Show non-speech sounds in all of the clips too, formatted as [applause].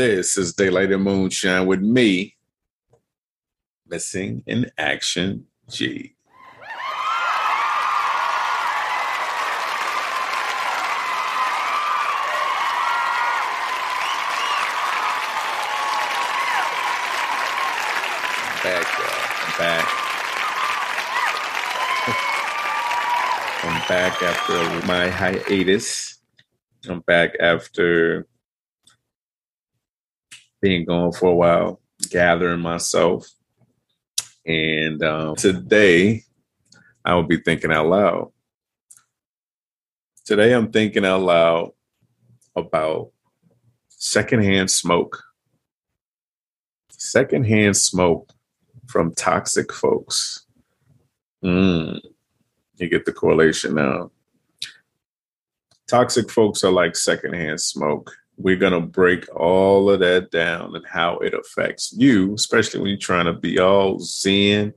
This is Daylight and Moonshine with me, Missing in Action G. Back. I'm back. I'm back after my hiatus. I'm back after being gone for a while, gathering myself. And um, today, I will be thinking out loud. Today, I'm thinking out loud about secondhand smoke. Secondhand smoke from toxic folks. Mm, you get the correlation now. Toxic folks are like secondhand smoke we're going to break all of that down and how it affects you, especially when you're trying to be all zen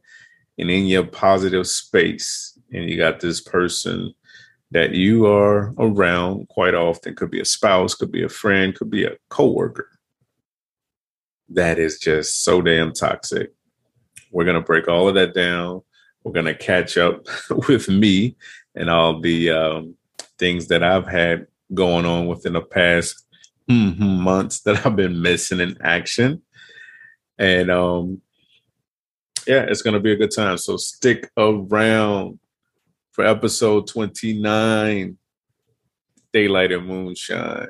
and in your positive space. And you got this person that you are around quite often, could be a spouse, could be a friend, could be a coworker. That is just so damn toxic. We're going to break all of that down. We're going to catch up [laughs] with me and all the um, things that I've had going on within the past months that I've been missing in action. And um yeah, it's gonna be a good time. So stick around for episode 29, Daylight and Moonshine.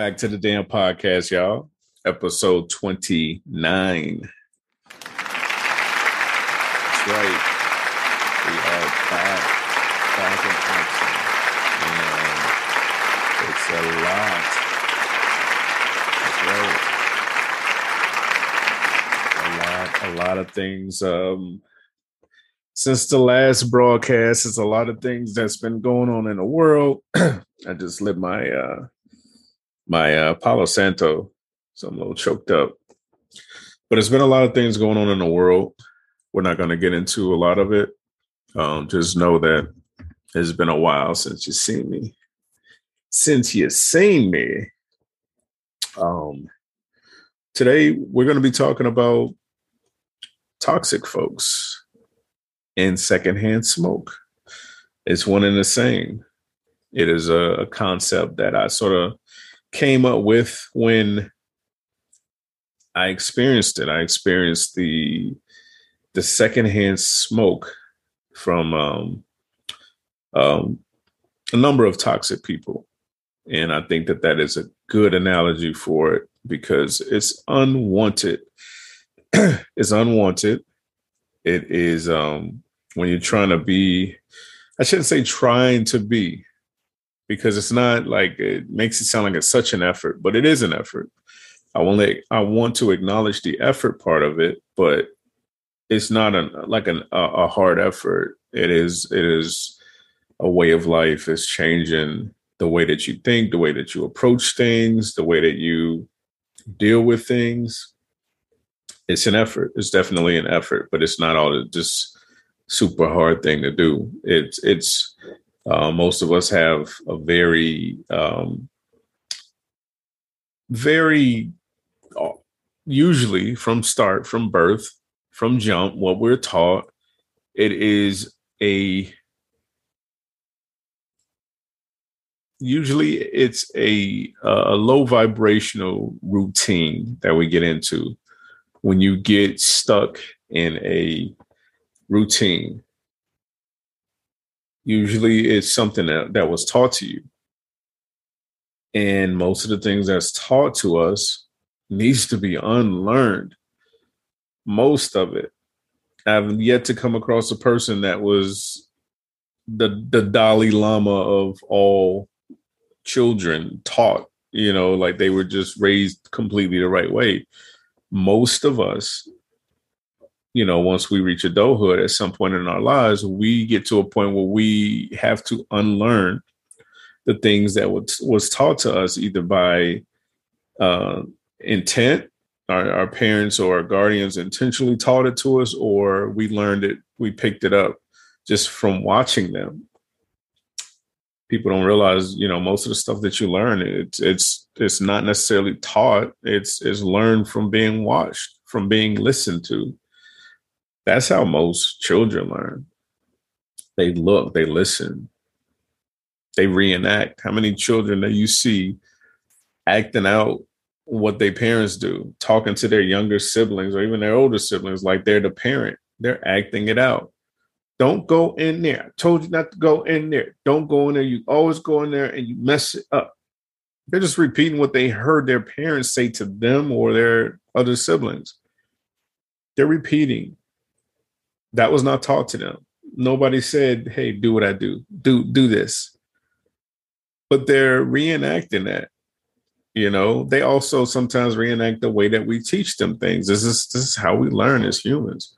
Back to the damn podcast, y'all. Episode 29. That's right. We are back, back in action. And it's a lot. That's right. A lot, a lot of things. Um, since the last broadcast, it's a lot of things that's been going on in the world. [clears throat] I just lit my uh my uh, Palo Santo, so I'm a little choked up. But it's been a lot of things going on in the world. We're not going to get into a lot of it. Um, just know that it's been a while since you've seen me. Since you've seen me, um, today we're going to be talking about toxic folks and secondhand smoke. It's one and the same. It is a, a concept that I sort of came up with when I experienced it. I experienced the the secondhand smoke from um, um, a number of toxic people, and I think that that is a good analogy for it because it's unwanted. [clears throat] it's unwanted. It is um, when you're trying to be. I shouldn't say trying to be because it's not like it makes it sound like it's such an effort, but it is an effort. I want to, I want to acknowledge the effort part of it, but it's not a like an, a, a hard effort. It is it is a way of life. It's changing the way that you think, the way that you approach things, the way that you deal with things. It's an effort. It's definitely an effort, but it's not all just super hard thing to do. It's it's uh, most of us have a very um, very uh, usually from start from birth from jump what we're taught it is a usually it's a, a low vibrational routine that we get into when you get stuck in a routine usually it's something that, that was taught to you. And most of the things that's taught to us needs to be unlearned. Most of it. I've yet to come across a person that was the the dalai lama of all children taught you know like they were just raised completely the right way. Most of us you know once we reach adulthood at some point in our lives we get to a point where we have to unlearn the things that was, was taught to us either by uh, intent our, our parents or our guardians intentionally taught it to us or we learned it we picked it up just from watching them. People don't realize you know most of the stuff that you learn it's it's it's not necessarily taught. It's it's learned from being watched from being listened to that's how most children learn they look they listen they reenact how many children that you see acting out what their parents do talking to their younger siblings or even their older siblings like they're the parent they're acting it out don't go in there. I told you not to go in there. Don't go in there. You always go in there and you mess it up. They're just repeating what they heard their parents say to them or their other siblings. They're repeating. That was not taught to them. Nobody said, "Hey, do what I do. Do do this." But they're reenacting that. You know, they also sometimes reenact the way that we teach them things. This is this is how we learn as humans.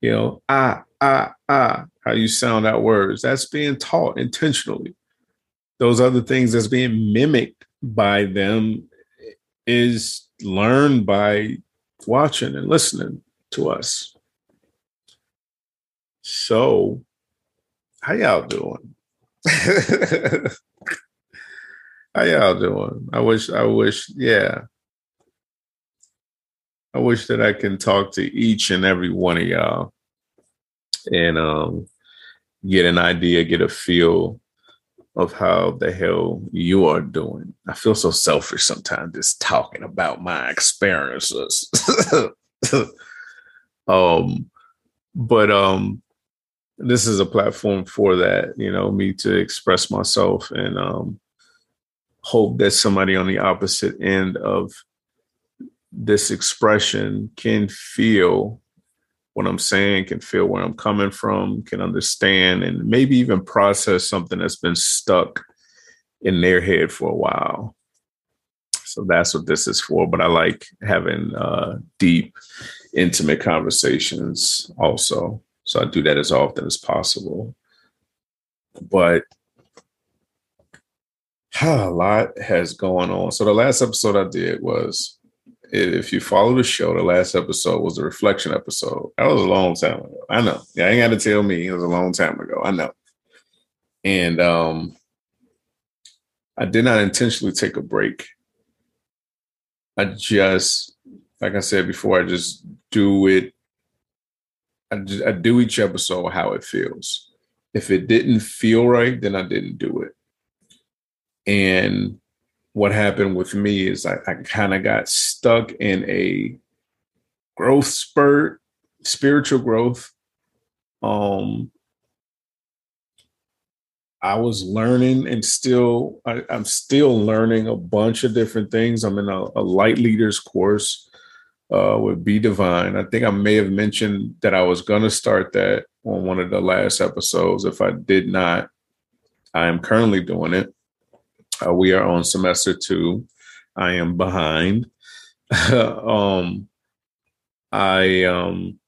You know, ah, ah, ah, how you sound out words. That's being taught intentionally. Those other things that's being mimicked by them is learned by watching and listening to us. So, how y'all doing? [laughs] how y'all doing? I wish, I wish, yeah. I wish that I can talk to each and every one of y'all and um, get an idea, get a feel of how the hell you are doing. I feel so selfish sometimes just talking about my experiences. [laughs] um, but um, this is a platform for that, you know, me to express myself and um, hope that somebody on the opposite end of this expression can feel what I'm saying, can feel where I'm coming from, can understand, and maybe even process something that's been stuck in their head for a while. So that's what this is for. But I like having uh, deep, intimate conversations also. So I do that as often as possible. But [sighs] a lot has gone on. So the last episode I did was if you follow the show, the last episode was the reflection episode. That was a long time ago. I know. Yeah, ain't got to tell me. It was a long time ago. I know. And um, I did not intentionally take a break. I just, like I said before, I just do it. I, I do each episode how it feels. If it didn't feel right, then I didn't do it. And what happened with me is I, I kind of got stuck in a growth spurt, spiritual growth. Um, I was learning and still, I, am still learning a bunch of different things. I'm in a, a light leaders course uh, with Be Divine. I think I may have mentioned that I was going to start that on one of the last episodes. If I did not, I am currently doing it. Uh, we are on semester two. I am behind. [laughs] um, I um,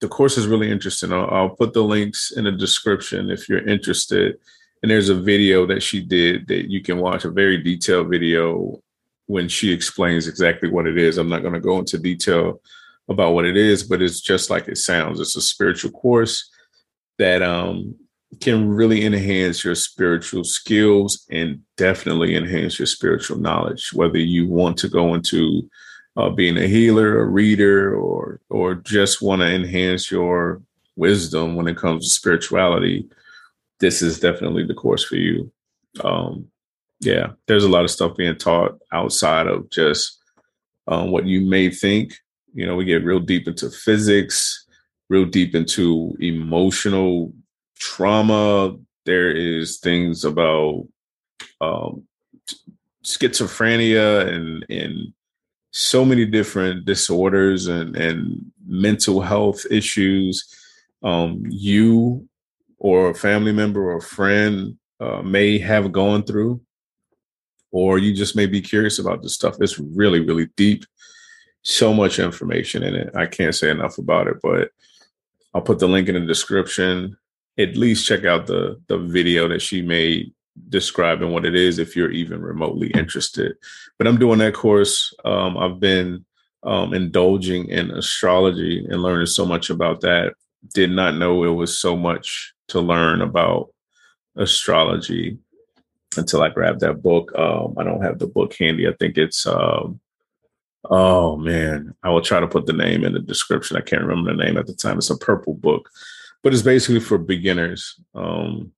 the course is really interesting. I'll, I'll, put the links in the description if you're interested. And there's a video that she did that you can watch, a very detailed video when she explains exactly what it is. I'm not going to go into detail about what it is, but it's just like it sounds. It's a spiritual course that um, can really enhance your spiritual skills and definitely enhance your spiritual knowledge, whether you want to go into uh, being a healer, a reader, or or just want to enhance your wisdom when it comes to spirituality, this is definitely the course for you. Um, yeah, there's a lot of stuff being taught outside of just um, what you may think. You know, we get real deep into physics, real deep into emotional trauma. There is things about um, schizophrenia and and so many different disorders and, and mental health issues um, you or a family member or a friend uh, may have gone through, or you just may be curious about this stuff. It's really, really deep. So much information in it. I can't say enough about it, but I'll put the link in the description. At least check out the the video that she made describing what it is if you're even remotely interested. But I'm doing that course. Um, I've been um, indulging in astrology and learning so much about that. Did not know it was so much to learn about astrology until I grab that book. Um, I don't have the book handy. I think it's um, oh man, I will try to put the name in the description. I can't remember the name at the time. It's a purple book, but it's basically for beginners. Um,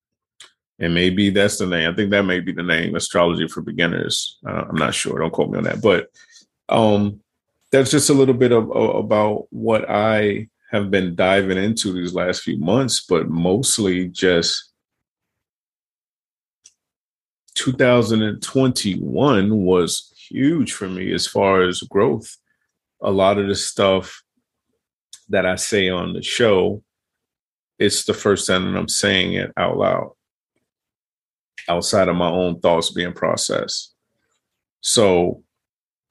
and maybe that's the name. I think that may be the name, Astrology for Beginners. Uh, I'm not sure. Don't quote me on that, but um, that's just a little bit of, of, about what I have been diving into these last few months, but mostly just 2021 was huge for me as far as growth. A lot of the stuff that I say on the show, it's the first time that I'm saying it out loud outside of my own thoughts being processed. So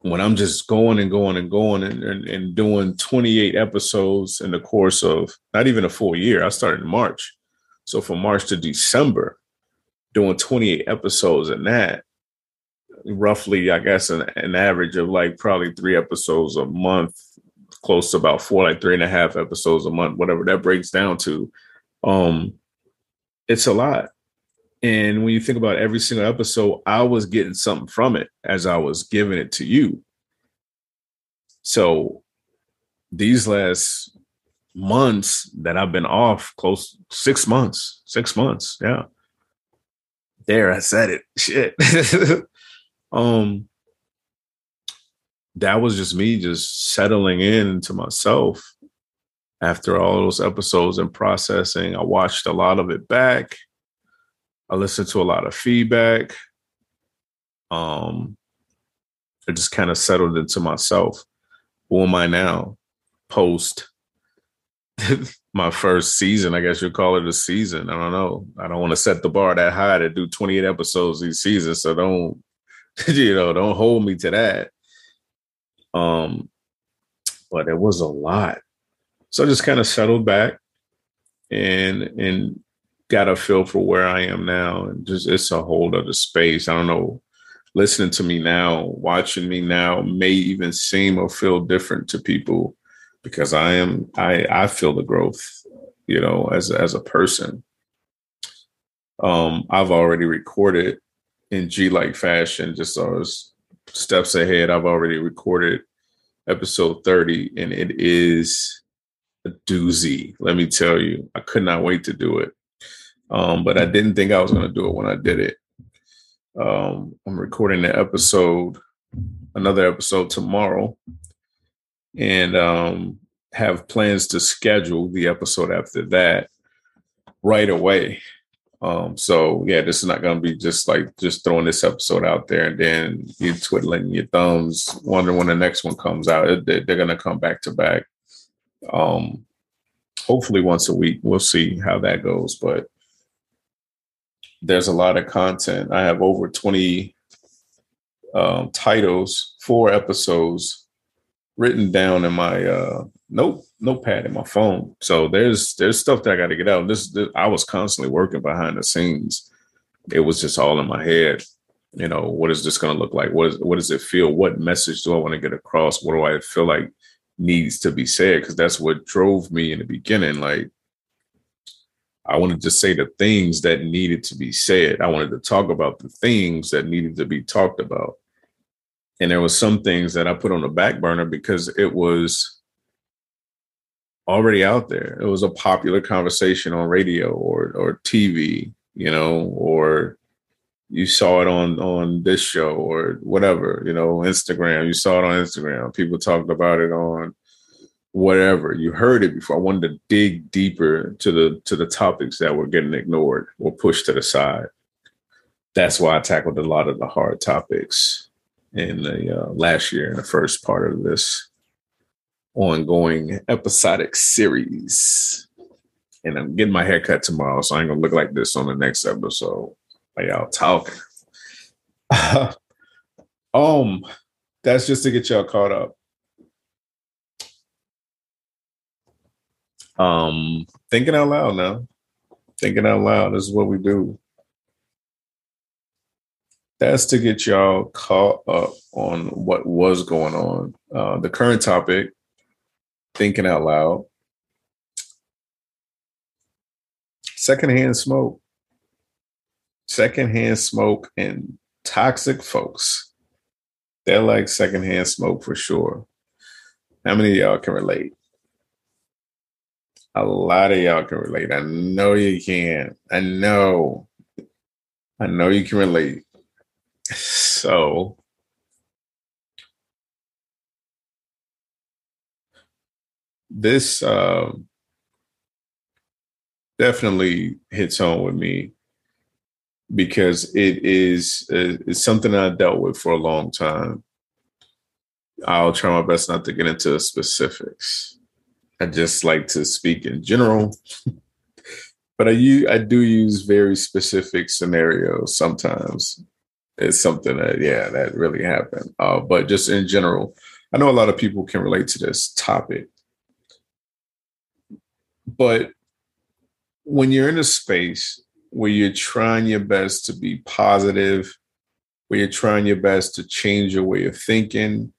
when I'm just going and going and going and, and, and, doing 28 episodes in the course of not even a full year, I started in March. So from March to December, doing 28 episodes in that, roughly, I guess, an, an average of like probably three episodes a month, close to about four, like three and a half episodes a month, whatever that breaks down to. Um, it's a lot. And when you think about every single episode, I was getting something from it as I was giving it to you. So these last months that I've been off, close six months, six months, yeah. There, I said it. [laughs] Shit. um, that was just me just settling in to myself after all those episodes and processing. I watched a lot of it back I listened to a lot of feedback. Um, I just kind of settled into myself. Who am I now? Post [laughs] my first season, I guess you'd call it a season. I don't know. I don't want to set the bar that high to do 28 episodes each season. So don't, [laughs] you know, don't hold me to that. Um, but it was a lot. So I just kind of settled back and and got a feel for where I am now, and just it's a whole other space. I don't know. Listening to me now, watching me now, may even seem or feel different to people because I am I I feel the growth, you know, as as a person. Um, I've already recorded in G like fashion, just as steps ahead. I've already recorded episode 30, and it is a doozy. Let me tell you, I could not wait to do it. Um, but I didn't think I was going to do it when I did it. Um, I'm recording the episode, another episode tomorrow, and um, have plans to schedule the episode after that right away. Um, so yeah, this is not going to be just like just throwing this episode out there and then you twiddling your thumbs, wondering when the next one comes out. They're, to come back to back. Um, hopefully once a week. We'll see how that goes, but there's a lot of content. I have over 20 um, titles, for episodes written down in my uh, note notepad in my phone. So there's there's stuff that I got to get out. This, this I was constantly working behind the scenes. It was just all in my head. You know, what is this going to look like? What is what does it feel? What message do I want to get across? What do I feel like needs to be said? Because that's what drove me in the beginning. Like I wanted to say the things that needed to be said. I wanted to talk about the things that needed to be talked about. And there was some things that I put on the back burner because it was already out there. It was a popular conversation on radio or or TV, you know, or you saw it on on this show or whatever, you know, Instagram. You saw it on Instagram. People talked about it on whatever you heard it before i wanted to dig deeper to the to the topics that were getting ignored or pushed to the side that's why i tackled a lot of the hard topics in the uh, last year in the first part of this ongoing episodic series and i'm getting my hair cut tomorrow so i ain't gonna look like this on the next episode like y'all talking [laughs] um that's just to get y'all caught up Um, thinking out loud now. Thinking out loud is what we do. That's to get y'all caught up on what was going on. Uh, the current topic, thinking out loud. Secondhand smoke. Secondhand smoke and toxic folks. They're like secondhand smoke for sure. How many of y'all can relate? A lot of y'all can relate. I know you can. I know. I know you can relate. So, this uh, definitely hits home with me because it is it's something I dealt with for a long time. I'll try my best not to get into specifics. I just like to speak in general. [laughs] but I use, I do use very specific scenarios sometimes. It's something that yeah, that really happened. Uh, but just in general, I know a lot of people can relate to this topic. But when you're in a space where you're trying your best to be positive, where you're trying your best to change your way of thinking,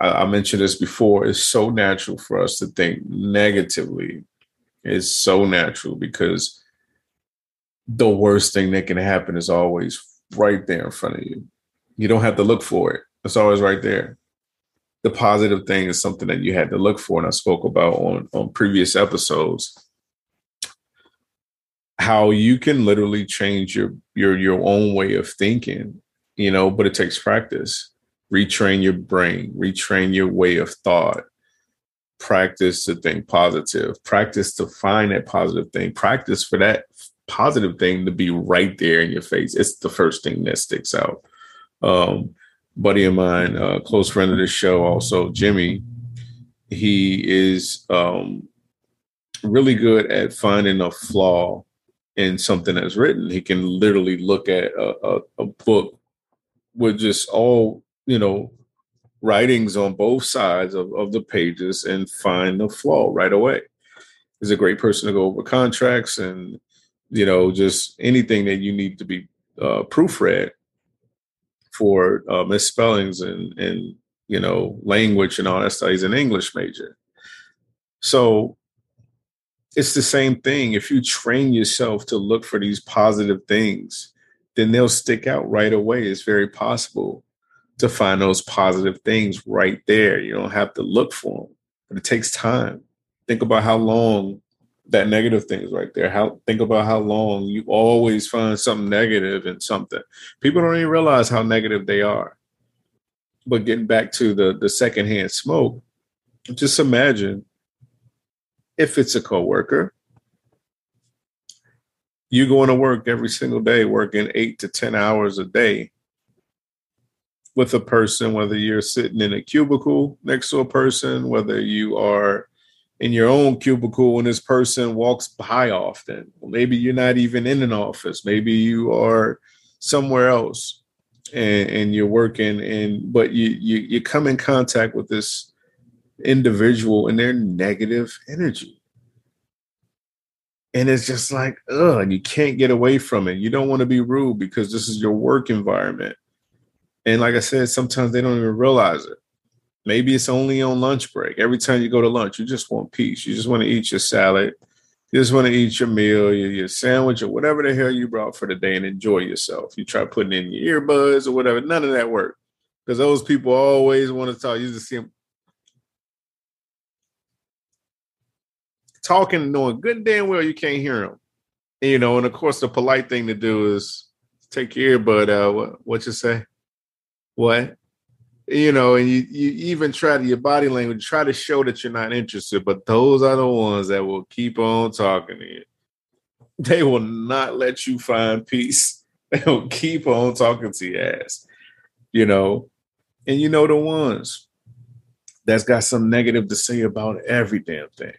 I, I mentioned this before, it's so natural for us to think negatively. It's so natural because the worst thing that can happen is always right there in front of you. You don't have to look for it. It's always right there. The positive thing is something that you had to look for, and I spoke about on, on previous episodes. How you can literally change your your your own way of thinking, you know, but it takes practice retrain your brain, retrain your way of thought, practice to think positive, practice to find that positive thing, practice for that positive thing to be right there in your face. It's the first thing that sticks out. Um, buddy of mine, a close friend of the show, also Jimmy, he is um, really good at finding a flaw in something that's written. He can literally look at a, a, a book with just all you know, writings on both sides of, of the pages and find the flaw right away. He's a great person to go over contracts and, you know, just anything that you need to be uh, proofread for uh, misspellings and, and, you know, language and all that stuff. He's an English major. So it's the same thing. If you train yourself to look for these positive things, then they'll stick out right away. It's very possible to find those positive things right there. You don't have to look for them, but it takes time. Think about how long that negative thing is right there. How think about how long you always find something negative in something. People don't even realize how negative they are. But getting back to the the secondhand smoke, just imagine if it's a coworker, you going to work every single day, working eight to ten hours a day with a person, whether you're sitting in a cubicle next to a person, whether you are in your own cubicle and this person walks by often. Maybe you're not even in an office. Maybe you are somewhere else and, and you're working and but you, you you come in contact with this individual and their negative energy. And it's just like, ugh, you can't get away from it. You don't want to be rude because this is your work environment. And like I said, sometimes they don't even realize it. Maybe it's only on lunch break. Every time you go to lunch, you just want peace. You just want to eat your salad. You just want to eat your meal, your, your sandwich, or whatever the hell you brought for the day and enjoy yourself. You try putting in your earbuds or whatever. None of that work. Because those people always want to talk. You just see them talking, knowing good and damn well you can't hear them. You know, and of course, the polite thing to do is take your earbud out. What, what you say? What? You know, and you, you even try to your body language, try to show that you're not interested, but those are the ones that will keep on talking to you. They will not let you find peace. [laughs] They will keep on talking to your ass. You know, and you know the ones that's got some negative to say about every damn thing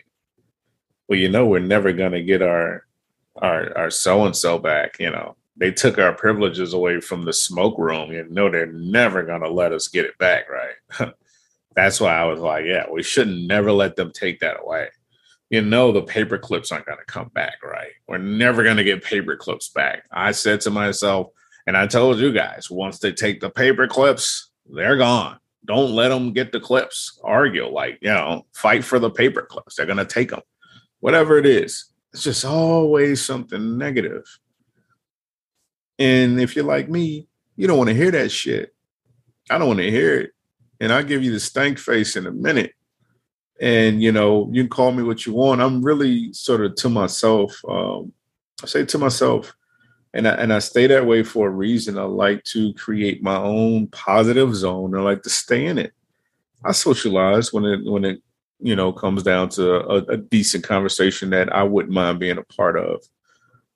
well, you know, we're never gonna get our our our so and so back. You know, they took our privileges away from the smoke room. You know, they're never gonna let us get it back, right? [laughs] That's why I was like, yeah, we shouldn't never let them take that away. You know, the paper clips aren't gonna come back, right? We're never gonna get paper clips back. I said to myself, and I told you guys, once they take the paper clips, they're gone. Don't let them get the clips. Argue like, you know, fight for the paper clips. They're gonna take them whatever it is. It's just always something negative. And if you're like me, you don't want to hear that shit. I don't want to hear it. And I'll give you the stank face in a minute. And you know, you can call me what you want. I'm really sort of to myself. Um, I say to myself, and I, and I stay that way for a reason. I like to create my own positive zone. I like to stay in it. I socialize when it when it you know, comes down to a, a, decent conversation that I wouldn't mind being a part of.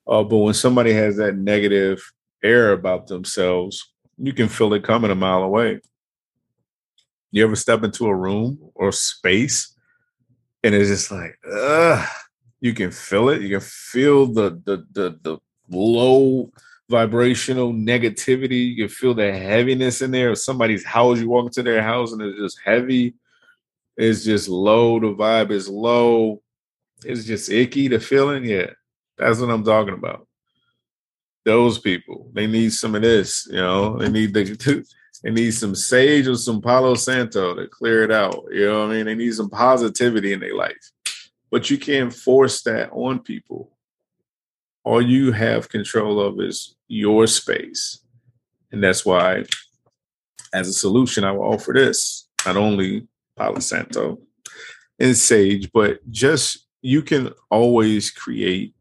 Uh, but when somebody has that negative air about themselves, you can feel it coming a mile away. You ever step into a room or space and it's just like, ugh, you can feel it. You can feel the the the the low vibrational negativity. You can feel the heaviness in there. If somebody's house, you walk into their house and it's just heavy it's just low. The vibe is low. It's just icky. The feeling, yeah, that's what I'm talking about. Those people, they need some of this. You know, they need the [laughs] they need some sage or some Palo Santo to clear it out. You know what I mean? They need some positivity in their life, but you can't force that on people. All you have control of is your space, and that's why, as a solution, I will offer this. Not only Palo Santo and Sage, but just you can always create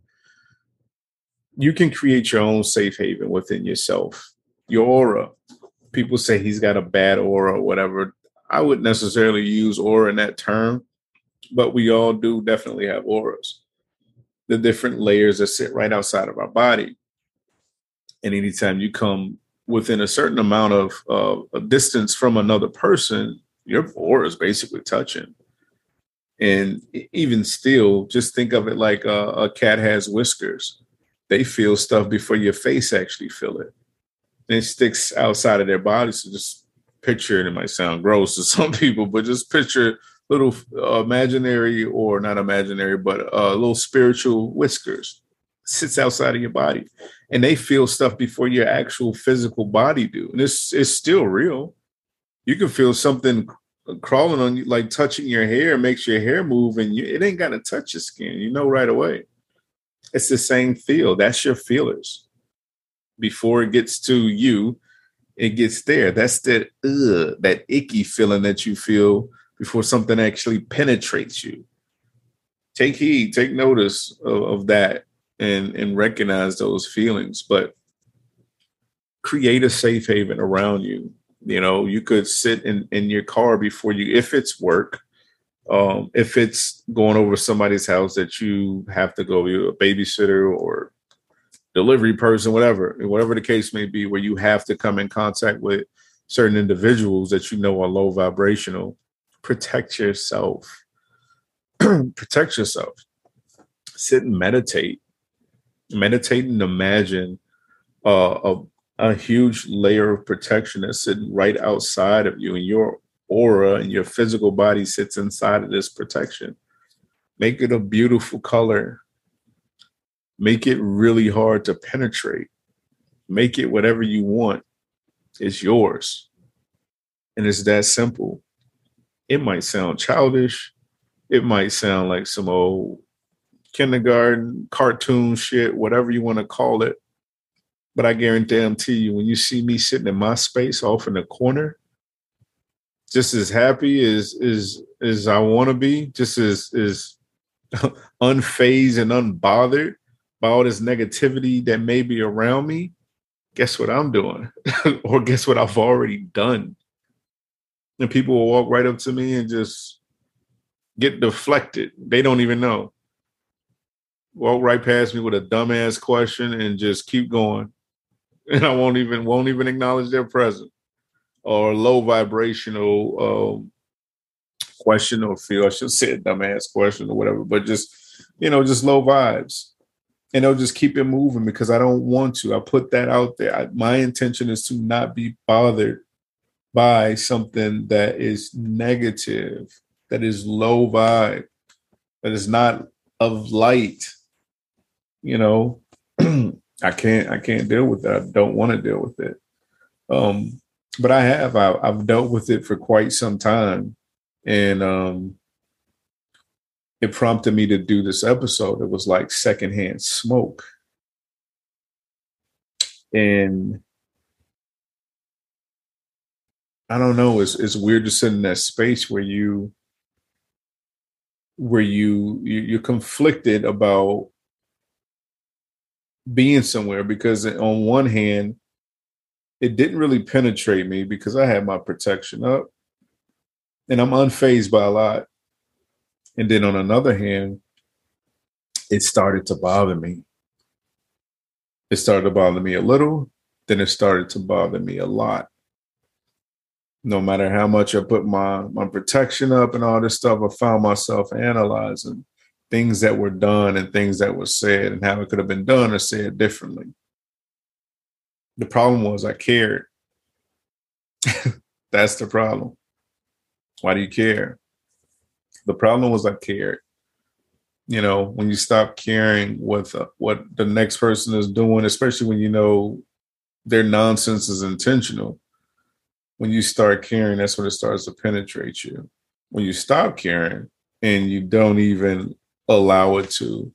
you can create your own safe haven within yourself. Your aura. People say he's got a bad aura or whatever. I wouldn't necessarily use aura in that term, but we all do definitely have auras. The different layers that sit right outside of our body. And anytime you come within a certain amount of uh, a distance from another person, your aura is basically touching. And even still, just think of it like a, a cat has whiskers. They feel stuff before your face actually feel it. And it sticks outside of their body. So just picture it. It might sound gross to [laughs] some people, but just picture little uh, imaginary or not imaginary, but uh, little spiritual whiskers sits outside of your body, and they feel stuff before your actual physical body do, and it's it's still real you can feel something crawling on you, like touching your hair makes your hair move, and you, it ain't got to touch your skin. You know right away. It's the same feel. That's your feelers. Before it gets to you, it gets there. That's that ugh, that icky feeling that you feel before something actually penetrates you. Take heed, take notice of, of that, and and recognize those feelings. But create a safe haven around you you know, you could sit in, in your car before you, if it's work, um, if it's going over somebody's house that you have to go, you a babysitter or delivery person, whatever, whatever the case may be, where you have to come in contact with certain individuals that you know are low vibrational, protect yourself. [clears throat] protect yourself. Sit and meditate. Meditate and imagine uh, a a huge layer of protection that's sitting right outside of you, and you're aura and your physical body sits inside of this protection. Make it a beautiful color. Make it really hard to penetrate. Make it whatever you want. It's yours. And it's that simple. It might sound childish. It might sound like some old kindergarten cartoon shit, whatever you want to call it. But I guarantee you, when you see me sitting in my space off in the corner, just as happy as as as I want to be, just as as [laughs] unfazed and unbothered by all this negativity that may be around me, guess what I'm doing? [laughs] or guess what I've already done? And people will walk right up to me and just get deflected. They don't even know. Walk right past me with a dumbass question and just keep going. [laughs] And I won't even won't even acknowledge their presence or low vibrational um, question or feel. I should say a dumbass question or whatever, but just you know, just low vibes. And they'll just keep it moving because I don't want to. I put that out there. I, my intention is to not be bothered by something that is negative, that is low vibe, that is not of light. You know, [clears throat] I can't I can't deal with that. I don't want to deal with it. Um, but I have I, I've dealt with it for quite some time, and um, it prompted me to do this episode. It was like secondhand smoke, and I don't know. It's it's weird to sit in that space where you where you you're conflicted about being somewhere because on one hand it didn't really penetrate me because I had my protection up and I'm unfazed by a lot. And then on another hand, it started to bother me. It started to bother me a little, then it started to bother me a lot no matter how much I put my my protection up and all this stuff, I found myself analyzing things that were done and things that were said and how it could have been done or said differently. The problem was I cared. [laughs] That's the problem. Why do you care? The problem was I cared. You know, when you stop caring what the, what the next person is doing, especially when you know their nonsense is intentional, when you start caring, that's when it starts to penetrate you. When you stop caring and you don't even allow it to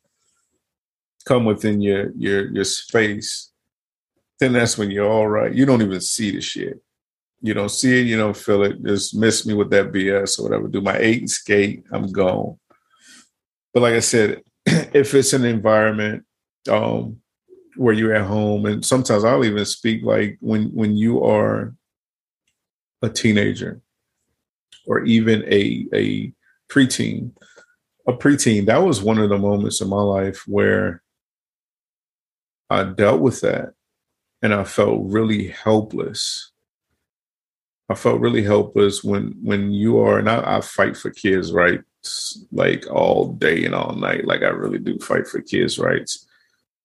come within your your your space, then that's when you're all right. You don't even see the shit. You don't see it, you don't feel it. Just miss me with that BS or whatever. Do my eight and skate, I'm gone. But like I said, [clears throat] if it's an environment um, where you're at home, and sometimes I'll even speak like when when you are a teenager or even a a preteen a preteen that was one of the moments in my life where i dealt with that and i felt really helpless i felt really helpless when when you are and I, I fight for kids rights like all day and all night like i really do fight for kids rights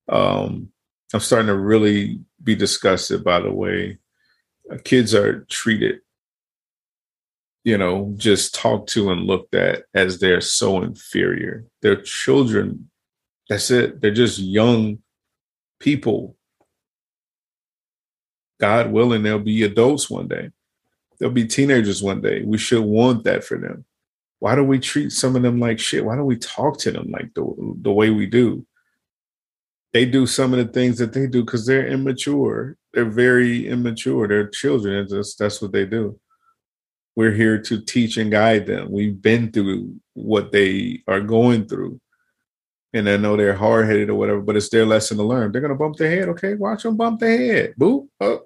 um i'm starting to really be disgusted by the way kids are treated you know, just talked to and looked at as they're so inferior. They're children. That's it. They're just young people. God willing, they'll be adults one day. They'll be teenagers one day. We should want that for them. Why do we treat some of them like shit? Why don't we talk to them like the, the way we do? They do some of the things that they do because they're immature. They're very immature. They're children. It's just, that's what they do we're here to teach and guide them. We've been through what they are going through. And I know they're hard headed or whatever, but it's their lesson to learn. They're to bump their head. Okay, watch them bump their head. Boop. Oh,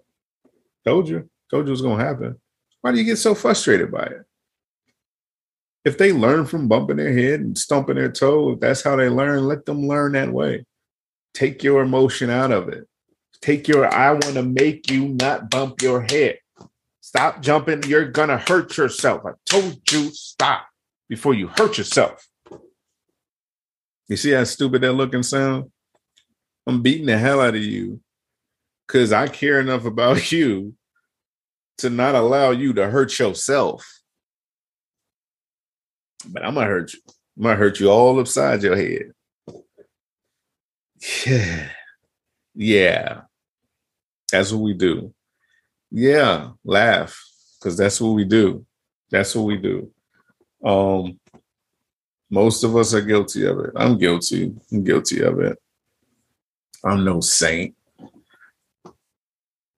told you. Told you it was going to happen. Why do you get so frustrated by it? If they learn from bumping their head and stumping their toe, if that's how they learn, let them learn that way. Take your emotion out of it. Take your, I want to make you not bump your head. Stop jumping. You're to hurt yourself. I told you stop before you hurt yourself. You see how stupid that looking sound? I'm beating the hell out of you because I care enough about [laughs] you to not allow you to hurt yourself. but I'm gonna hurt you. I'm gonna hurt you all upside your head. Yeah. Yeah. That's what we do. Yeah, laugh. Because that's what we do. That's what we do. Um most of us are guilty of it. I'm guilty. I'm guilty of it. I'm no saint.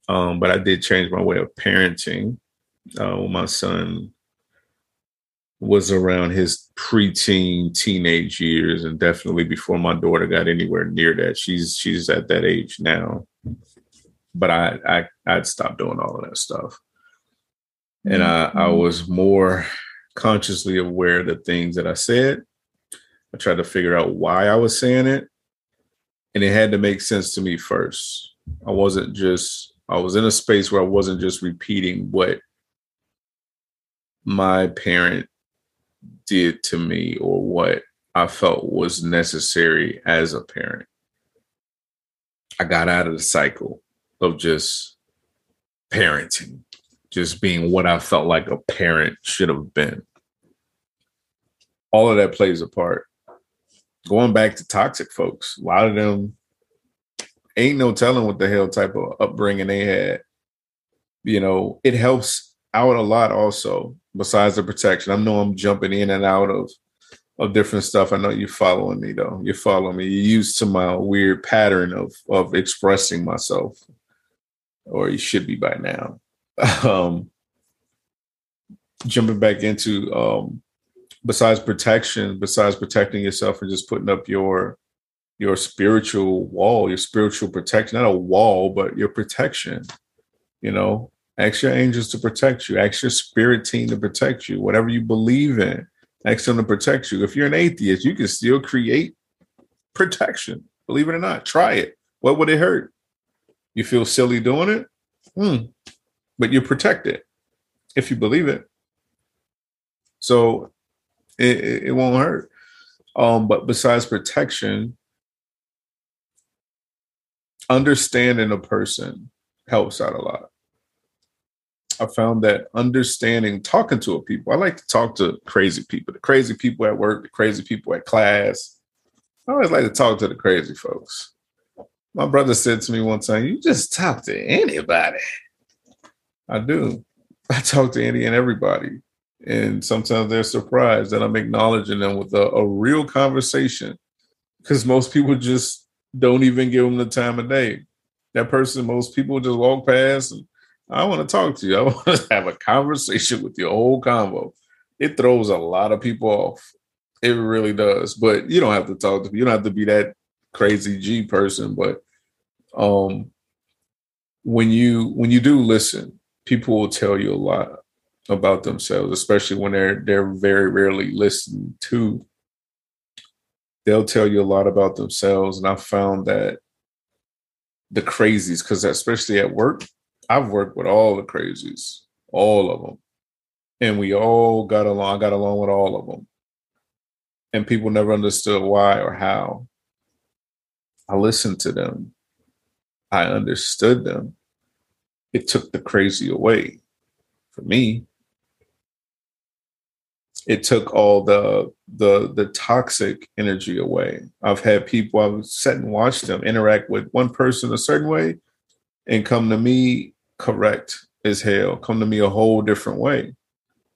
Um, but I did change my way of parenting. Uh, when my son was around his preteen, teenage years, and definitely before my daughter got anywhere near that. She's she's at that age now, but I I I'd stopped doing all of that stuff, and I I mm-hmm. was more consciously aware of the things that I said. I tried to figure out why I was saying it, and it had to make sense to me first. I wasn't just I was in a space where I wasn't just repeating what my parent did to me or what I felt was necessary as a parent. I got out of the cycle of just parenting, just being what I felt like a parent should have been. All of that plays a part. Going back to toxic folks, a lot of them ain't no telling what the hell type of upbringing they had. You know, it helps out a lot also besides the protection. I know I'm jumping in and out of of different stuff. I know you're following me though. You're following me. You're used to my weird pattern of of expressing myself, or you should be by now. [laughs] um, jumping back into um, besides protection, besides protecting yourself and just putting up your your spiritual wall, your spiritual protection, not a wall, but your protection. You know, Ask your angels to protect you. Ask your spirit team to protect you. Whatever you believe in, ask them to protect you. If you're an atheist, you can still create protection. Believe it or not, try it. What would it hurt? You feel silly doing it? Hmm. But you're protected if you believe it. So it, it, it won't hurt. Um, but besides protection, understanding a person helps out a lot. I found that understanding, talking to a people. I like to talk to crazy people, the crazy people at work, the crazy people at class. I always like to talk to the crazy folks. My brother said to me one time, "You just talk to anybody." I do. I talk to any and everybody, and sometimes they're surprised that I'm acknowledging them with a, a real conversation, because most people just don't even give them the time of day. That person, most people just walk past and I want to talk to you. [laughs] I want to have a conversation with your whole convo. It throws a lot of people off. It really does. But you don't have to talk to me. You don't have to be that crazy G person. But um when you when you do listen, people will tell you a lot about themselves, especially when they're they're very rarely listened to. They'll tell you a lot about themselves. And I found that the crazies, because especially at work, I've worked with all the crazies, all of them. And we all got along, I got along with all of them. And people never understood why or how. I listened to them. I understood them. It took the crazy away for me. It took all the the the toxic energy away. I've had people I've sat and watched them interact with one person a certain way and come to me correct as hell, come to me a whole different way.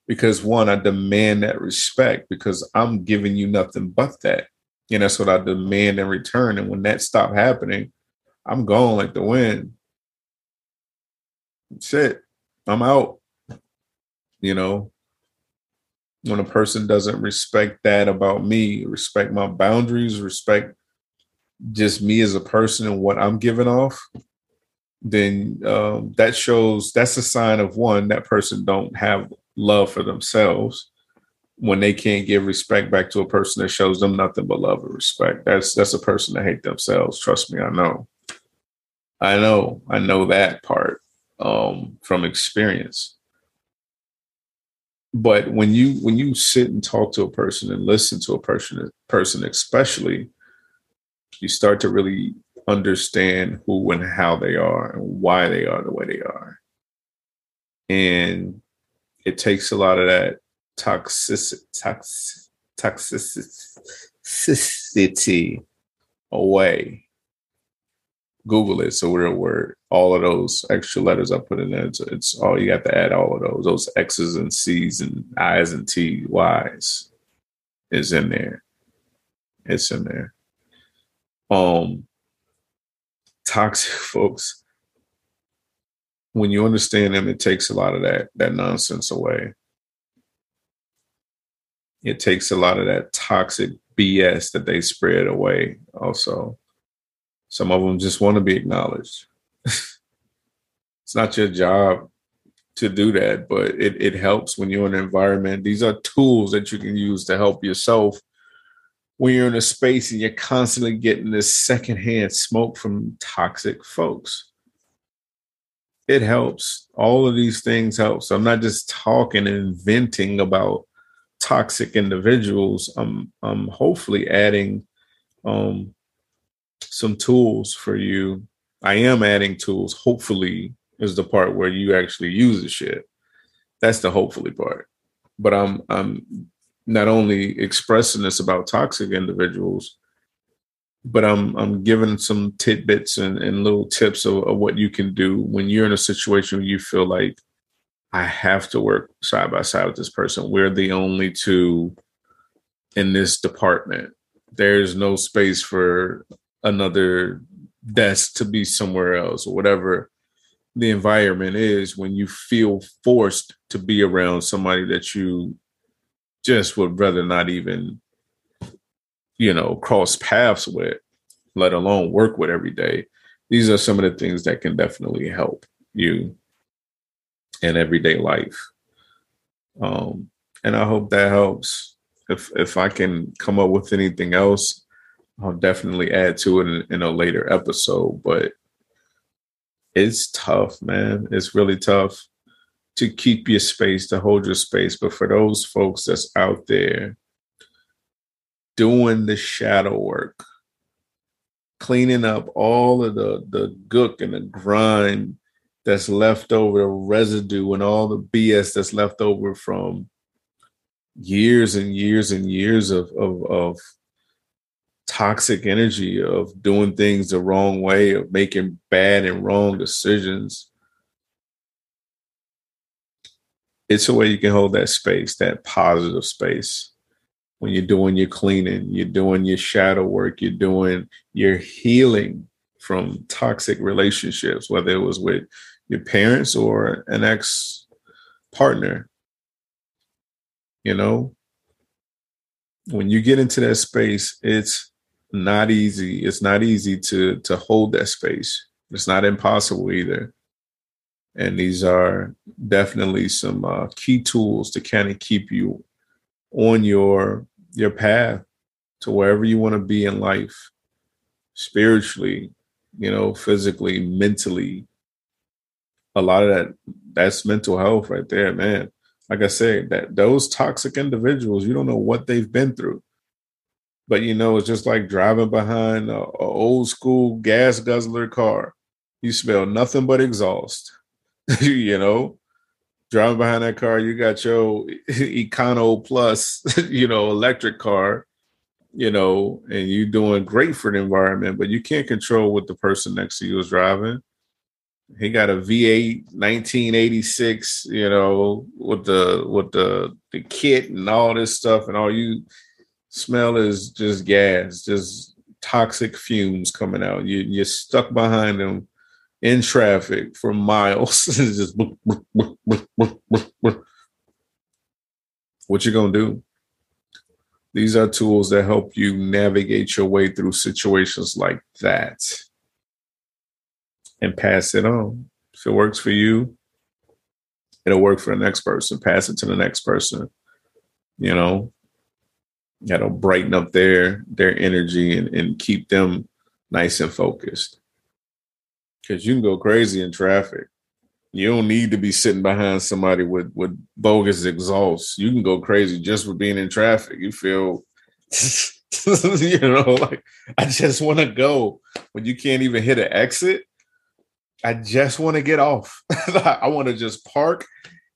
Because one, I demand that respect because I'm giving you nothing but that. And that's what I demand in return. And when that stopped happening, I'm gone like the wind. Shit, I'm out. You know, when a person doesn't respect that about me, respect my boundaries, respect just me as a person and what I'm giving off, then um, that shows that's a sign of one that person don't have love for themselves when they can't give respect back to a person that shows them nothing but love and respect. That's that's a person that hate themselves trust me i know. I know i know that part um, from experience but when you when you sit and talk to a person and listen to a person person especially you start to really understand who and how they are and why they are the way they are. And it takes a lot of that toxic, toxic toxicity away. Google it. So word. All of those extra letters I put in there. It's, it's all you got to add all of those. Those X's and C's and I's and T Y's is in there. It's in there. Um toxic [laughs] folks. When you understand them, it takes a lot of that that nonsense away. It takes a lot of that toxic BS that they spread away also. Some of them just want to be acknowledged. [laughs] it's not your job to do that, but it, it helps when you're in an environment. These are tools that you can use to help yourself when you're in a space and you're constantly getting this secondhand smoke from toxic folks. It helps. All of these things help. So I'm not just talking and venting about toxic individuals. I'm I'm hopefully adding um some tools for you. I am adding tools. Hopefully, is the part where you actually use the shit. That's the hopefully part. But I'm I'm not only expressing this about toxic individuals, but I'm I'm giving some tidbits and, and little tips of, of what you can do when you're in a situation where you feel like I have to work side by side with this person. We're the only two in this department. There's no space for another desk to be somewhere else or whatever the environment is when you feel forced to be around somebody that you just would rather not even you know cross paths with let alone work with every day. These are some of the things that can definitely help you in everyday life. Um and i hope that helps. If if i can come up with anything else I'll definitely add to it in, in a later episode, but it's tough, man. It's really tough to keep your space, to hold your space. But for those folks that's out there doing the shadow work, cleaning up all of the the gook and the grime that's left over, the residue and all the BS that's left over from years and years and years of of, of toxic energy of doing things the wrong way, of making bad and wrong decisions. It's a way you can hold that space, that positive space. When you're doing your cleaning, you're doing your shadow work, you're doing your healing from toxic relationships, whether it was with your parents or an ex partner. You know, when you get into that space, it's not easy. It's not easy to to hold that space. It's not impossible either. And these are definitely some uh, key tools to kind of keep you on your your path to wherever you want to be in life, spiritually, you know, physically, mentally. A lot of that that's mental health right there, man. Like I said, that those toxic individuals, you don't know what they've been through but you know, it's just like driving behind a, old school gas guzzler car. You smell nothing but exhaust. [laughs] you know, driving behind that car, you got your [laughs] Econo Plus, [laughs] you know, electric car, you know, and you doing great for the environment, but you can't control what the person next to you is driving. He got a V8 1986, you know, with the with the the kit and all this stuff, and all you smell is just gas, just toxic fumes coming out. You, you're stuck behind them in traffic for miles. [laughs] just what you gonna do? These are tools that help you navigate your way through situations like that and pass it on. If it works for you, it'll work for the next person. Pass it to the next person. You know, that'll brighten up their their energy and, and keep them nice and focused. Cause you can go crazy in traffic. You don't need to be sitting behind somebody with with bogus exhaust. You can go crazy just with being in traffic. You feel [laughs] you know, like I just want to go when you can't even hit an exit. I just want to get off. [laughs] I want to just park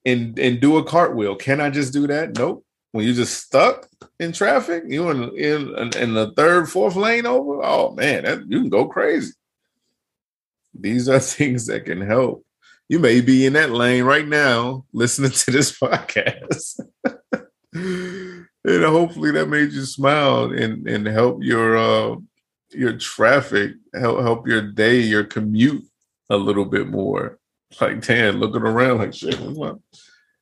and and do a cartwheel. Can I just do that? Nope. When you just stuck in traffic, you in in in the third, fourth lane over. Oh man, that, you can go crazy. These are [laughs] things that can help. You may be in that lane right now listening to this [laughs] podcast. and hopefully that made you smile and, and help your uh, your traffic, help help your day, your commute a little bit more. Like, damn, looking around like shit.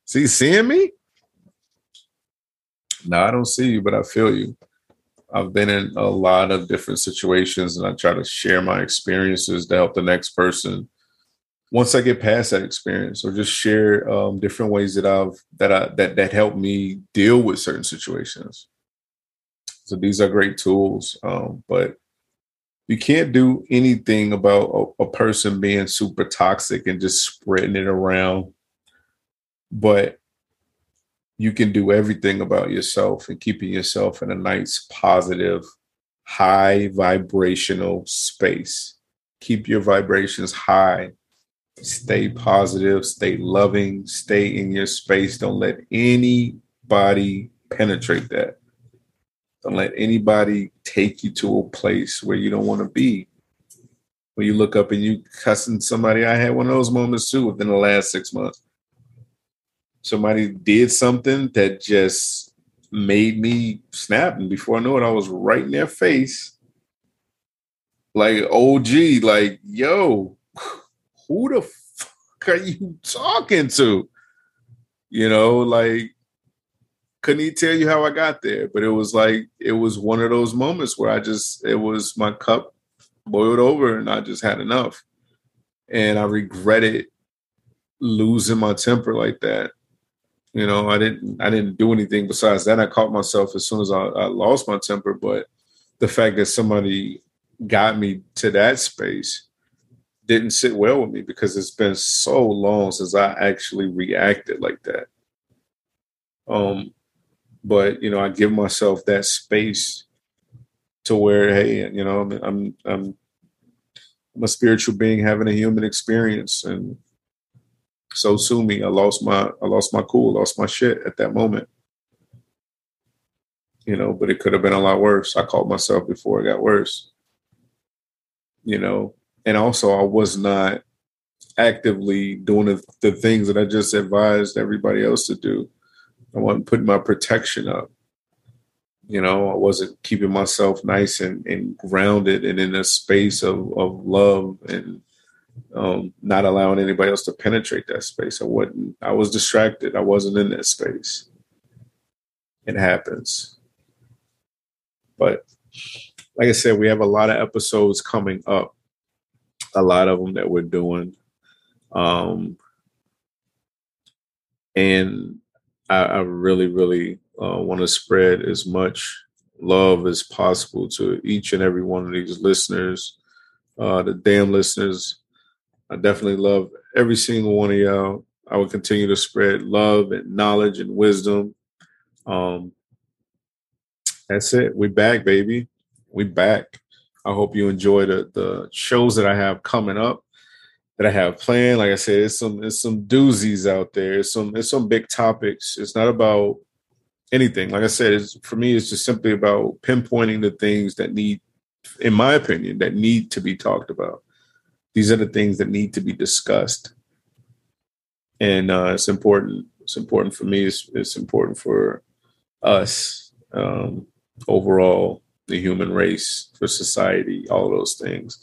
See, seeing me? No, I don't see you, but I feel you. I've been in a lot of different situations and I try to share my experiences to help the next person once I get past that experience or just share um, different ways that I've that I that that help me deal with certain situations. So these are great tools, um, but you can't do anything about a, a person being super toxic and just spreading it around. But you can do everything about yourself and keeping yourself in a nice, positive, high vibrational space. Keep your vibrations high stay positive, stay loving, stay in your space. Don't let anybody penetrate that. Don't let anybody take you to a place where you don't want to be. When you look up and you cussing somebody, I had one of those moments too within the last six months. Somebody did something that just made me snap. And before I know it, I was right in their face. Like OG, like, yo, who the fuck are you talking to? You know, like couldn't even tell you how I got there, but it was like it was one of those moments where I just it was my cup boiled over and I just had enough. And I regretted losing my temper like that. You know, I didn't I didn't do anything besides that. I caught myself as soon as I, I lost my temper, but the fact that somebody got me to that space didn't sit well with me because it's been so long since I actually reacted like that. Um, but you know, I give myself that space to where, hey, you know, I'm I'm I'm, I'm a spiritual being having a human experience, and so sue me. I lost my I lost my cool, lost my shit at that moment. You know, but it could have been a lot worse. I caught myself before it got worse. You know, and also I was not actively doing the, the things that I just advised everybody else to do. I wasn't putting my protection up. You know, I wasn't keeping myself nice and, and grounded and in a space of, of love and um, not allowing anybody else to penetrate that space. I wasn't, I was distracted. I wasn't in that space. It happens. But like I said, we have a lot of episodes coming up a lot of them that we're doing. Um, and I, I really, really uh, want to spread as much love as possible to each and every one of these listeners, uh, the damn listeners. I definitely love every single one of y'all. I will continue to spread love and knowledge and wisdom. Um, that's it. We back, baby. We back. I hope you enjoy the the shows that I have coming up, that I have planned. Like I said, it's some it's some doozies out there. It's some it's some big topics. It's not about anything. Like I said, for me, it's just simply about pinpointing the things that need, in my opinion, that need to be talked about. These are the things that need to be discussed, and uh, it's important. It's important for me. It's, it's important for us um, overall the human race, for society, all those things.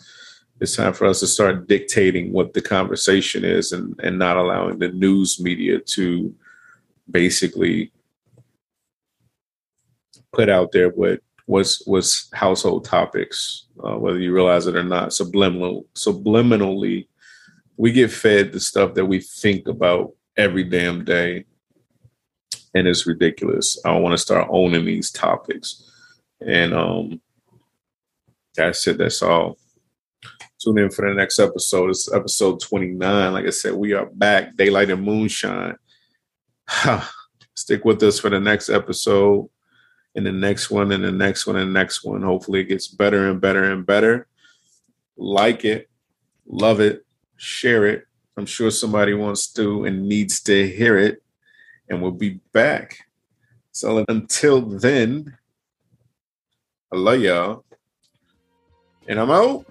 It's time for us to start dictating what the conversation is and, and not allowing the news media to basically put out there what was was household topics, uh, whether you realize it or not. Subliminal, subliminally, we get fed the stuff that we think about every damn day, and it's ridiculous. I want to start owning these topics. And um, that's it. That's all. Tune in for the next episode. It's episode 29. Like I said, we are back. Daylight and Moonshine. [sighs] Stick with us for the next episode and the next one and the next one and the next one. Hopefully, it gets better and better and better. Like it, love it, share it. I'm sure somebody wants to and needs to hear it. And we'll be back. So until then, I love y'all. And I'm out.